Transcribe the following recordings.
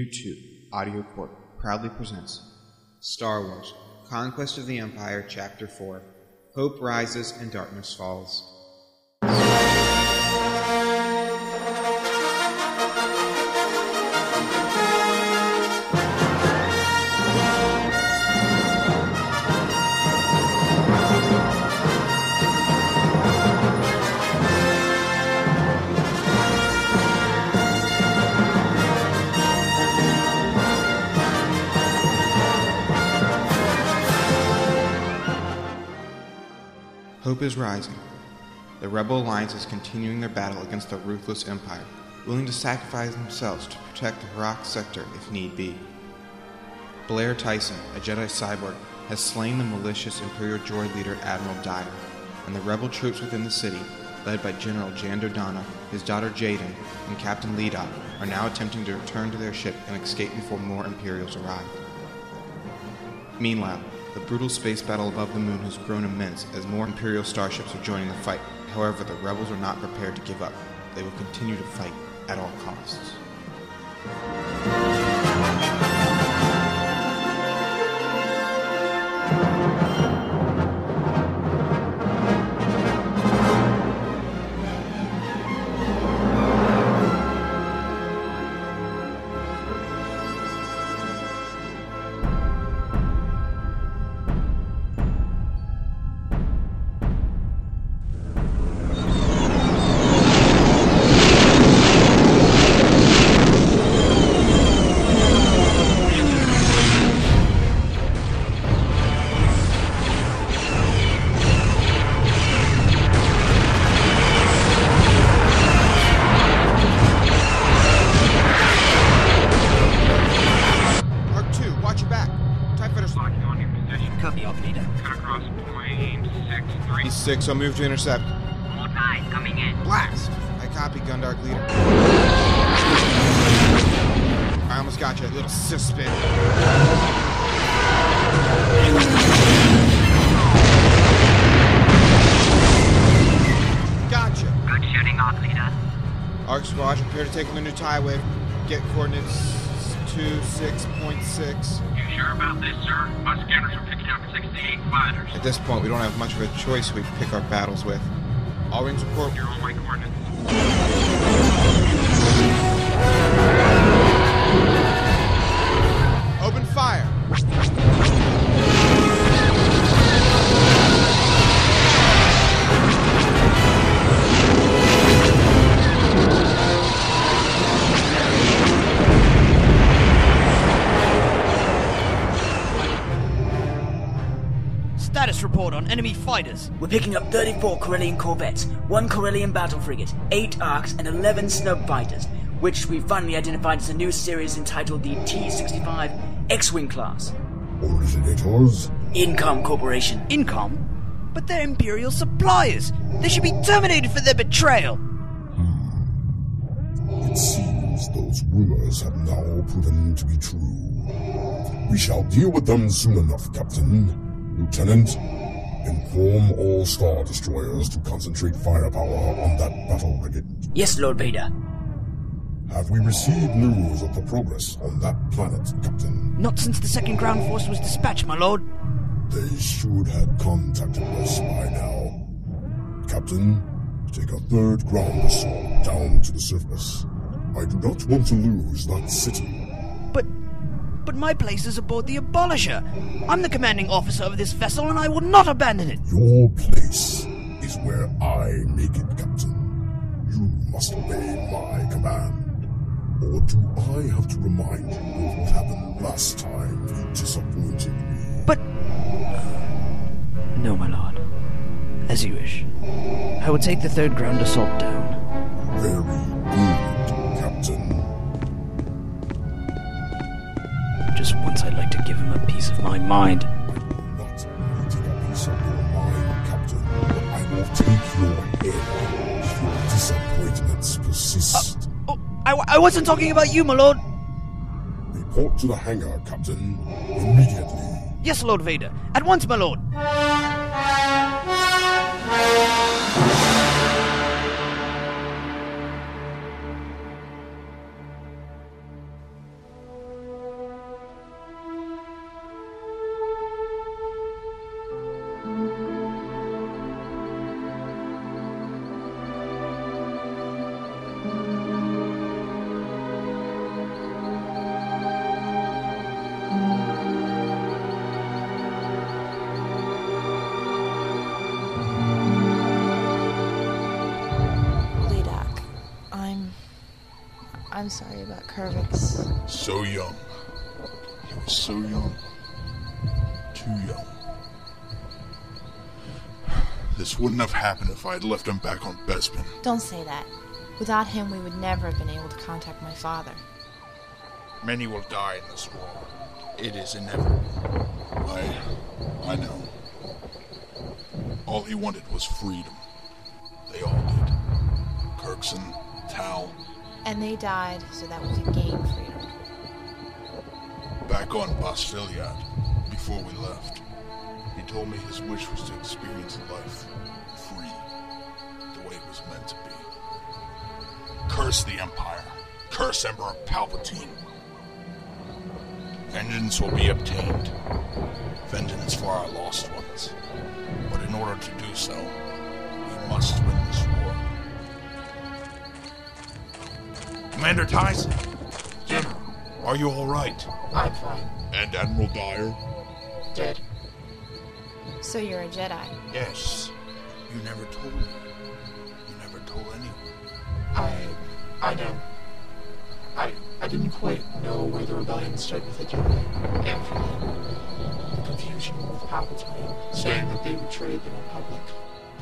EU2 Audio Core proudly presents Star Wars Conquest of the Empire Chapter 4 Hope Rises and Darkness Falls. Hope is rising. The Rebel Alliance is continuing their battle against the ruthless Empire, willing to sacrifice themselves to protect the Harak sector if need be. Blair Tyson, a Jedi cyborg, has slain the malicious Imperial droid leader Admiral Dyer, and the rebel troops within the city, led by General Jan Dodonna, his daughter Jaden, and Captain Leadot, are now attempting to return to their ship and escape before more Imperials arrive. Meanwhile, the brutal space battle above the moon has grown immense as more Imperial starships are joining the fight. However, the rebels are not prepared to give up. They will continue to fight at all costs. Three. E6, I'll move to intercept. More ties coming in. Blast! I copy, Gundark leader. I almost got you, little suspect. Gotcha. Good shooting, Arc Leader. Arc Squad, prepare to take on the new TIE wave. Get coordinates 26.6. You sure about this, sir? My scanners are picking up 68 fighters. At this point, we don't have much of a choice we pick our battles with. All rings report. You're on my coordinates. Fighters. We're picking up 34 Corellian corvettes, 1 Corellian battle frigate, 8 arcs, and 11 snub fighters, which we finally identified as a new series entitled the T-65 X-Wing class. Originators? Incom Corporation. Incom? But they're Imperial suppliers. They should be terminated for their betrayal. Hmm. It seems those rumors have now proven to be true. We shall deal with them soon enough, Captain. Lieutenant, inform all Star Destroyers to concentrate firepower on that battle frigate. Yes, Lord Vader. Have we received news of the progress on that planet, Captain? Not since the second ground force was dispatched, my lord. They should have contacted us by now. Captain, take a third ground assault down to the surface. I do not want to lose that city. But. But my place is aboard the Abolisher. I'm the commanding officer of this vessel, and I will not abandon it. Your place is where I make it, Captain. You must obey my command. Or do I have to remind you of what happened last time you disappointed me? But. No, my lord. As you wish. I will take the third ground assault down. Very Just once I'd like to give him a piece of my mind. Not only a piece of your mind, Captain, I will take your head if uh, your disappointments persist. Oh, I, I wasn't talking about you, my lord. Report to the hangar, Captain, immediately. Yes, Lord Vader. At once, my lord. So young. He was so young. Too young. This wouldn't have happened if I had left him back on Bespin. Don't say that. Without him, we would never have been able to contact my father. Many will die in this war. It is inevitable. I. I know. All he wanted was freedom. They all did. Kirkson, Tal, And they died so that we could gain freedom. back on Bastiliad, before we left. He told me his wish was to experience life free, the way it was meant to be. Curse the Empire. Curse Emperor Palpatine. Vengeance will be obtained. Vengeance for our lost ones. But in order to do so, we must win this war. Commander Tyson! General, Are you alright? I'm fine. And Admiral Dyer? Dead. So you're a Jedi. Yes. You never told me. You never told anyone. I. I know. I. I didn't quite know where the rebellion stood with the Jedi. And for them, the confusion with Palpatine saying that they betrayed the Republic.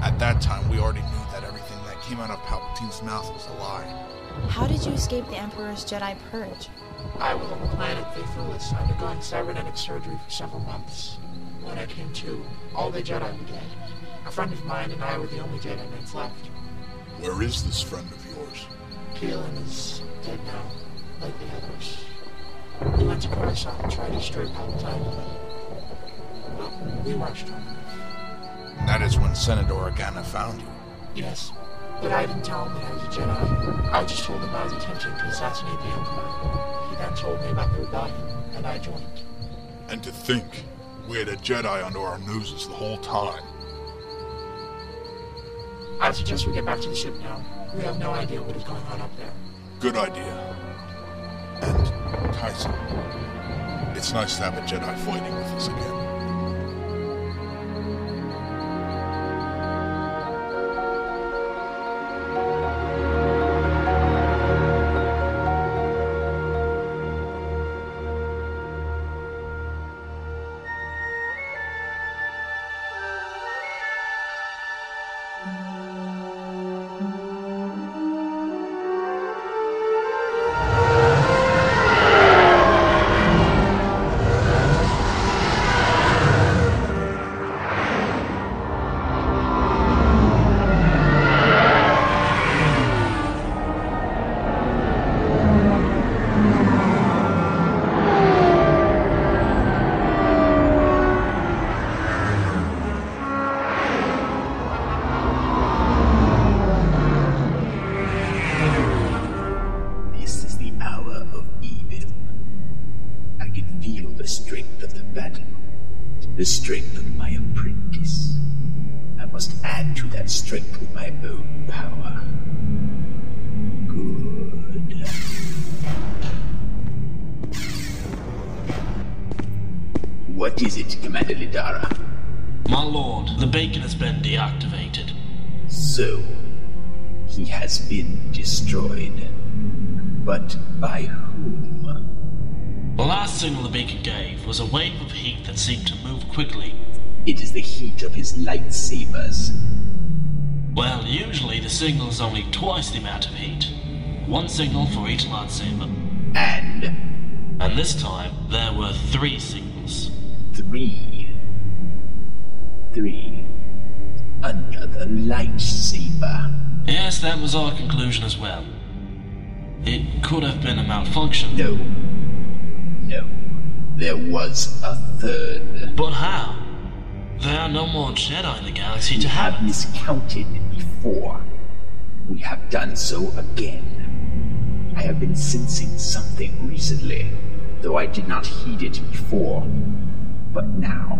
At that time, we already knew that everything that came out of Palpatine's mouth was a lie. How did you escape the Emperor's Jedi purge? I was on the planet Faithfulness undergoing cybernetic surgery for several months. When I came to, all the Jedi were dead. A friend of mine and I were the only Jedi Knights left. Where is this friend of yours? Keelan is dead now, like the others. We went to Coruscant and tried to destroy Palpatine. But we weren't strong. And that is when Senator Organa found you. Yes, but I didn't tell him that I was a Jedi. I just told him I was attempting to assassinate the Emperor. He then told me about the rebellion, and I joined. And to think, we had a Jedi under our noses the whole time. I suggest we get back to the ship now. We have no idea what is going on up there. Good idea. And, Tyson, it's nice to have a Jedi fighting with us again. The strength of my apprentice. I must add to that strength with my own power. Good. What is it, Commander Lidara? My lord, the beacon has been deactivated. So, he has been destroyed. But by whom? The last signal the beacon gave was a wave of heat that seemed to move quickly. It is the heat of his lightsabers. Well, usually the signal is only twice the amount of heat. One signal for each lightsaber. And And this time, there were three signals. three. Three. Another lightsaber. Yes, that was our conclusion as well. It could have been a malfunction. No. No. There was a third. But how? There are no more Jedi in the galaxy We to have have. miscounted before. We have done so again. I have been sensing something recently, though I did not heed it before. But now.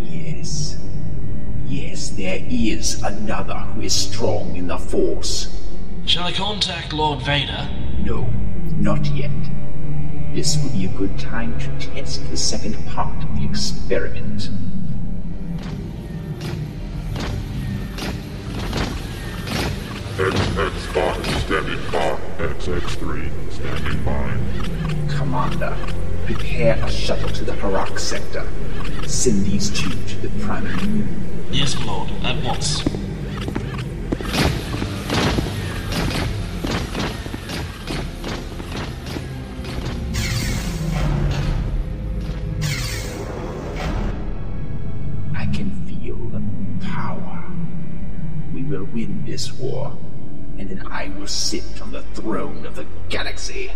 Yes. Yes, there is another who is strong in the Force. Shall I contact Lord Vader? No, not yet. This will be a good time to test the second part of the experiment. X-X5 station Standing by. XX3, standing by. Commander, prepare a shuttle to the Harak sector. Send these two to the primary moon. Yes, my lord, at once. War, and then I will sit on the throne of the galaxy.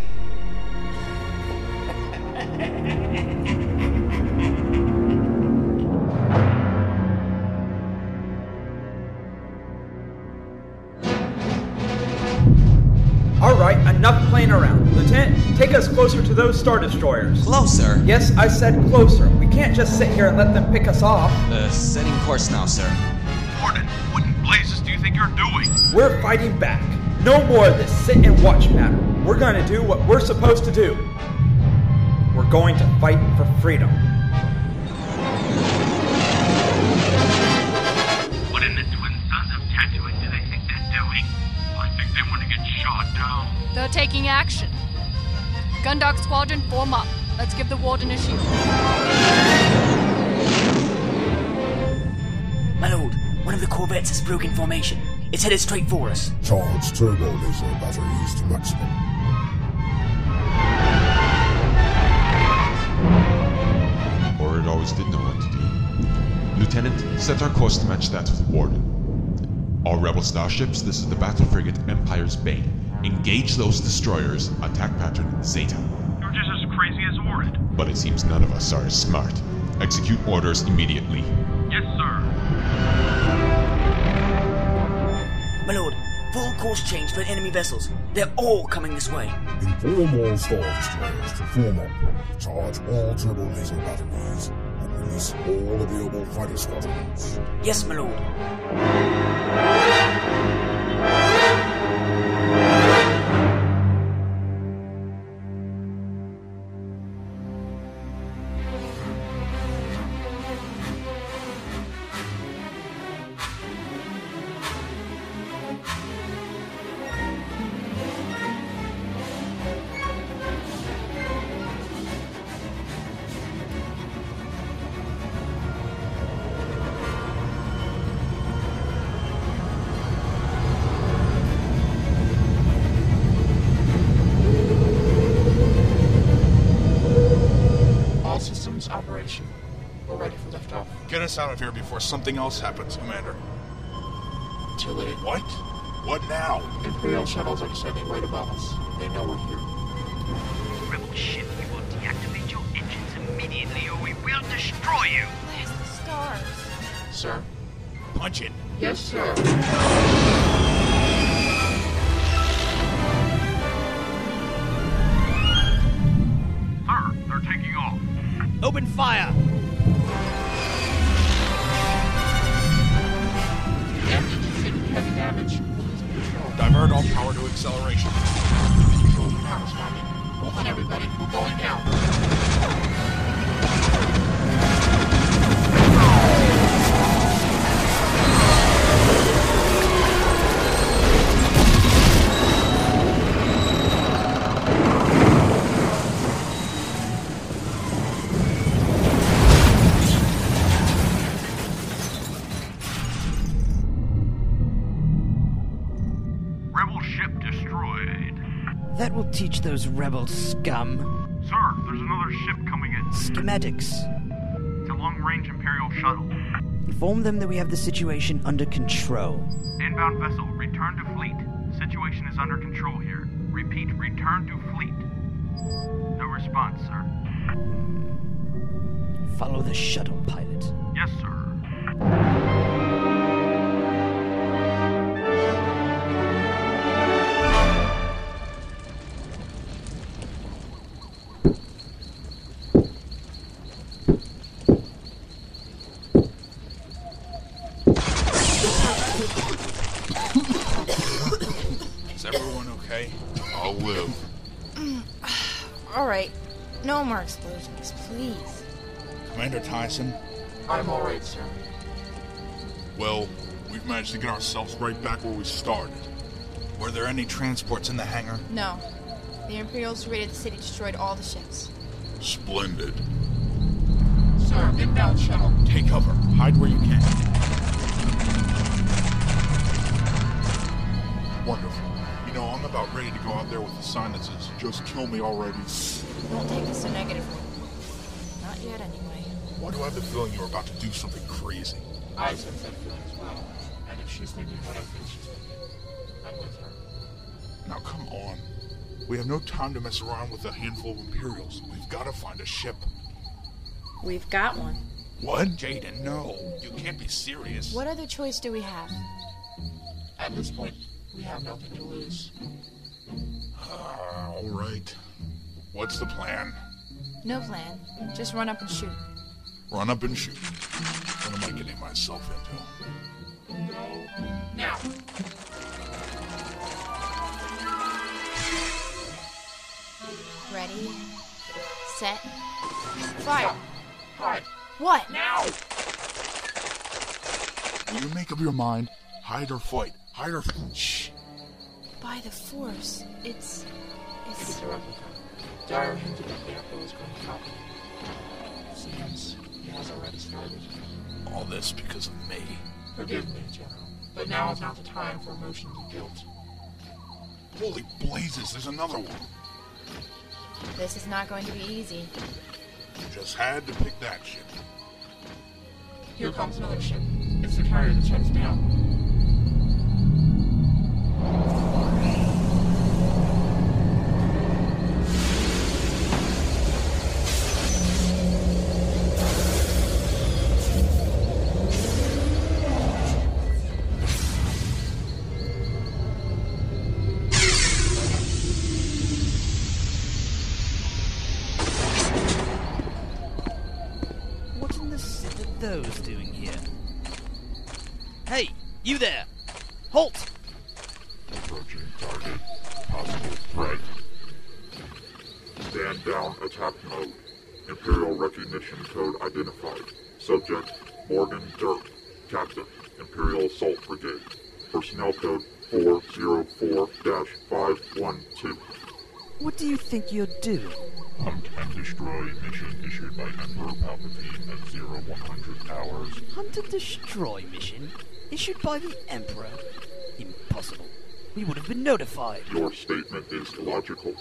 Alright, enough playing around. Lieutenant, take us closer to those Star Destroyers. Closer? Yes, I said closer. We can't just sit here and let them pick us off. Uh, setting course now, sir. Warden, what think you're doing? We're fighting back. No more of this sit and watch matter. We're going to do what we're supposed to do. We're going to fight for freedom. What in the twin sons of Tatooine do they think they're doing? I think they want to get shot down. They're taking action. Gundark Squadron, form up. Let's give the Warden a shield. My lord, one of the corvettes has broken formation. It's headed straight for us. Charge turbo laser batteries to maximum. Orid always did know what to do. Lieutenant, set our course to match that of the Warden. All rebel starships, this is the battle frigate Empire's Bane. Engage those destroyers, attack pattern Zeta. You're just as crazy as Orid. But it seems none of us are as smart. Execute orders immediately. Yes, sir. My lord, full course change for enemy vessels. They're all coming this way. Inform all Star Destroyers to form up, charge all turbo laser batteries, and release all available fighter squadrons. Yes, my lord. Systems operation. We're ready for liftoff. Get us out of here before something else happens, Commander. Too late. What? What now? Imperial shuttles are descending right above us. They know we're here. Rebel ship, you will deactivate your engines immediately or we will destroy you. Where's the stars? Sir? Punch it. Yes, sir. Sir, fire! Engines taking heavy damage. Divert all power to acceleration. Those rebel scum. Sir, there's another ship coming in. Schematics. It's a long-range Imperial shuttle. Inform them that we have the situation under control. Inbound vessel, return to fleet. Situation is under control here. Repeat, return to fleet. No response, sir. Follow the shuttle pilot. Yes, sir. More please. Commander Tyson, I'm alright, sir. well, we've managed to get ourselves right back where we started. Were there any transports in the hangar? No. The Imperials raided the city, destroyed all the ships. Splendid. Sir, inbound shuttle. Take cover. Hide where you can. Wonderful. You know, I'm about ready to go out there with the sign that says, just kill me already. Don't take this so negatively. Not yet, anyway. Why do I have the feeling you're about to do something crazy? I sense that feeling as well. And if she's thinking what I think she's thinking, I'm with her. Now come on. We have no time to mess around with a handful of Imperials. We've got to find a ship. We've got one. What? Jaden, no. You can't be serious. What other choice do we have? At this point, we have nothing to lose. Ah, all right. What's the plan? No plan. Just run up and shoot. Run up and shoot. What am I getting myself into? Now! Ready, set, fire. Hide. What? Now! Will you make up your mind? Hide or fight? Hide or... Shh. By the Force. It's. It It's. Is a replica. Dyer hinted that the Emperor was going to happen. it. Seems he has already started. All this because of me. Forgive me, General, but now is not the time for emotions and guilt. Holy blazes, there's another one. This is not going to be easy. You just had to pick that ship. Here comes another ship. It's the carrier that shuts down. Halt! Approaching target. Possible threat. Stand down attack mode. Imperial recognition code identified. Subject Morgan Dirk. Captain, Imperial Assault Brigade. Personnel code 404-512. What do you think you're doing? Hunt and destroy mission issued by Emperor Palpatine at 0100 hours. Hunt and destroy mission? Issued by the Emperor? Impossible. We would have been notified. Your statement is illogical.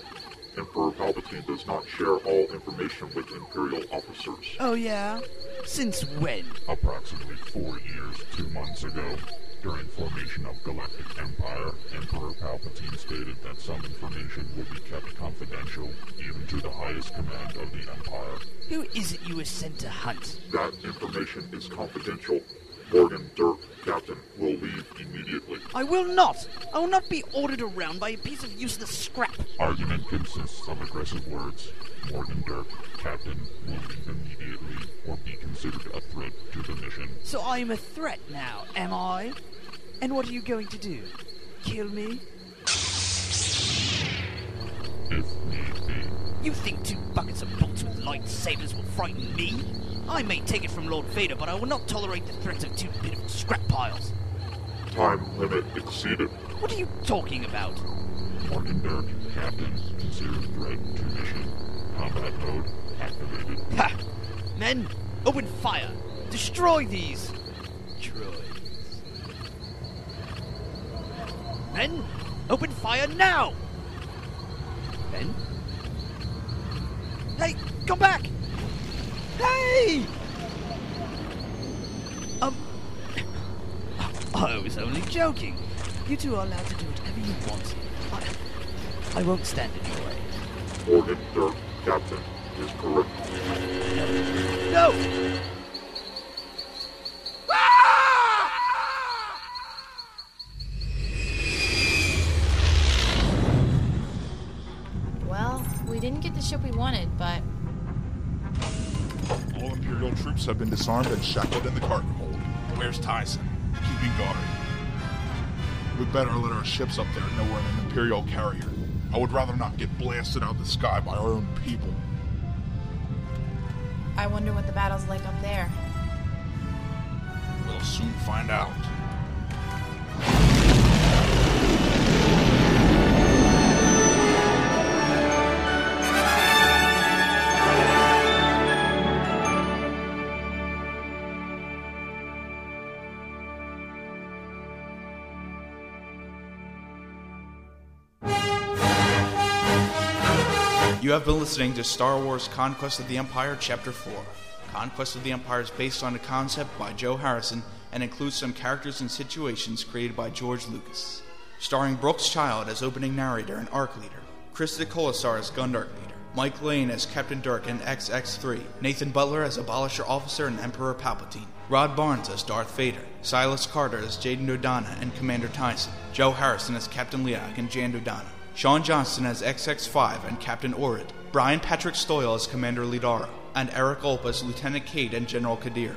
Emperor Palpatine does not share all information with Imperial officers. Oh, yeah? Since when? Approximately four years, two months ago, during formation of Galactic Empire, Emperor Palpatine stated that some information would be kept confidential, even to the highest command of the Empire. Who is it you were sent to hunt? That information is confidential. Morgan Dirk, Captain, will leave immediately. I will not! I will not be ordered around by a piece of useless scrap! Argument consists of aggressive words. Morgan Dirk, Captain, will leave immediately or be considered a threat to the mission. So I am a threat now, am I? And what are you going to do? Kill me? If need be. You think two buckets of bolts with lightsabers will frighten me? I may take it from Lord Vader, but I will not tolerate the threats of two pitiful scrap piles. Time limit exceeded. What are you talking about? Morgan Dirk, Captain, considered threat to mission. Combat mode activated. Ha! Men, open fire! Destroy these! Droids. Men, open fire now! Men? Hey, come back! Hey! Um, I was only joking. You two are allowed to do whatever you want. I, I won't stand in your way. Morgan Dirk, Captain, is correct. No! Well, we didn't get the ship we wanted, but All Troops have been disarmed and shackled in the cargo hold. Where's Tyson? Keeping guard. We'd better let our ships up there know we're in an Imperial carrier. I would rather not get blasted out of the sky by our own people. I wonder what the battle's like up there. We'll soon find out. You have been listening to Star Wars Conquest of the Empire Chapter 4. Conquest of the Empire is based on a concept by Joe Harrison and includes some characters and situations created by George Lucas. Starring Brooks Child as opening narrator and arc leader, Krista Colasar as Gundark leader, Mike Lane as Captain Dirk in XX3, Nathan Butler as Abolisher Officer and Emperor Palpatine, Rod Barnes as Darth Vader, Silas Carter as Jaden Dodonna and Commander Tyson, Joe Harrison as Captain Leak and Jan Dodonna, Sean Johnston as XX5 and Captain Orid, Brian Patrick Stoyle as Commander Lidara, and Eric Ulp as Lieutenant Cade and General Kadir.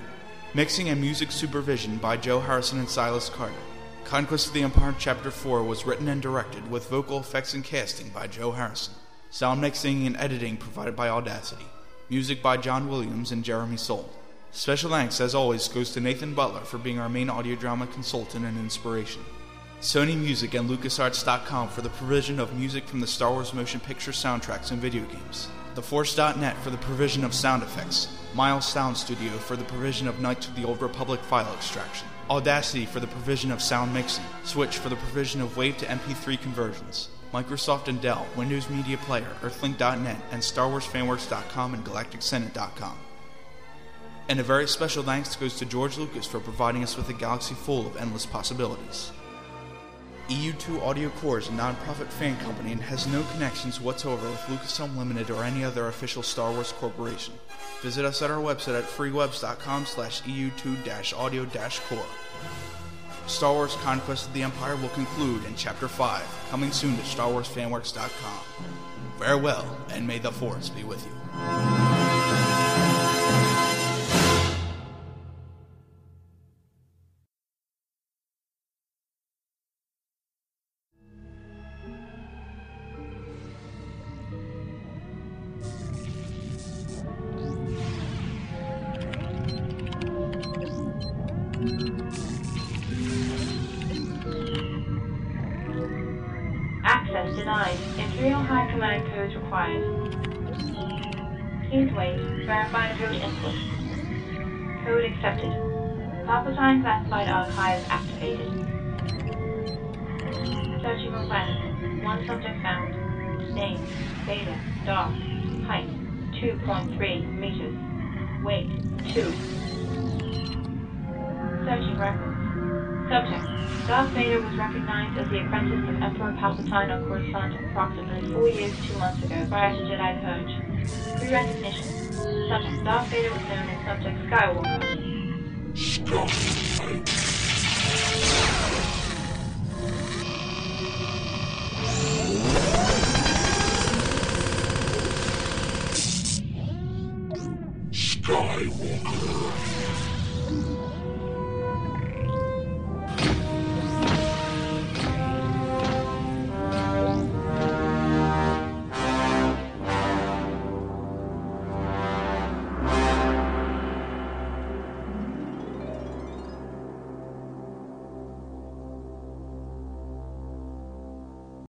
Mixing and music supervision by Joe Harrison and Silas Carter. Conquest of the Empire Chapter 4 was written and directed with vocal effects and casting by Joe Harrison. Sound mixing and editing provided by Audacity. Music by John Williams and Jeremy Soule. Special thanks, as always, goes to Nathan Butler for being our main audio drama consultant and inspiration. Sony Music and LucasArts.com for the provision of music from the Star Wars motion picture soundtracks and video games. TheForce.net for the provision of sound effects. Miles Sound Studio for the provision of Knights of the Old Republic file extraction. Audacity for the provision of sound mixing. Switch for the provision of WAV to MP3 conversions. Microsoft and Dell, Windows Media Player, Earthlink.net, and StarWarsFanWorks.com and GalacticSenate.com. And a very special thanks goes to George Lucas for providing us with a galaxy full of endless possibilities. EU2 Audio Core is a non-profit fan company and has no connections whatsoever with Lucasfilm Limited or any other official Star Wars corporation. Visit us at our website at freewebs.com slash EU2-audio-core. Star Wars Conquest of the Empire will conclude in Chapter 5, coming soon to StarWarsFanWorks.com. Farewell, and may the Force be with you. Required. Wait. Verify root input. Code accepted. Palpatine classified archive activated. Searching request. One subject found. Name. Beta. Dark. Height. 2.3 meters. Weight. 2. Searching records. Subject. Darth Vader was recognized as the apprentice of Emperor Palpatine on Coruscant approximately four years, two months ago, prior to Jedi Purge. Pre-recognition. Subject. Darth Vader was known as Subject Skywalker. Skywalker.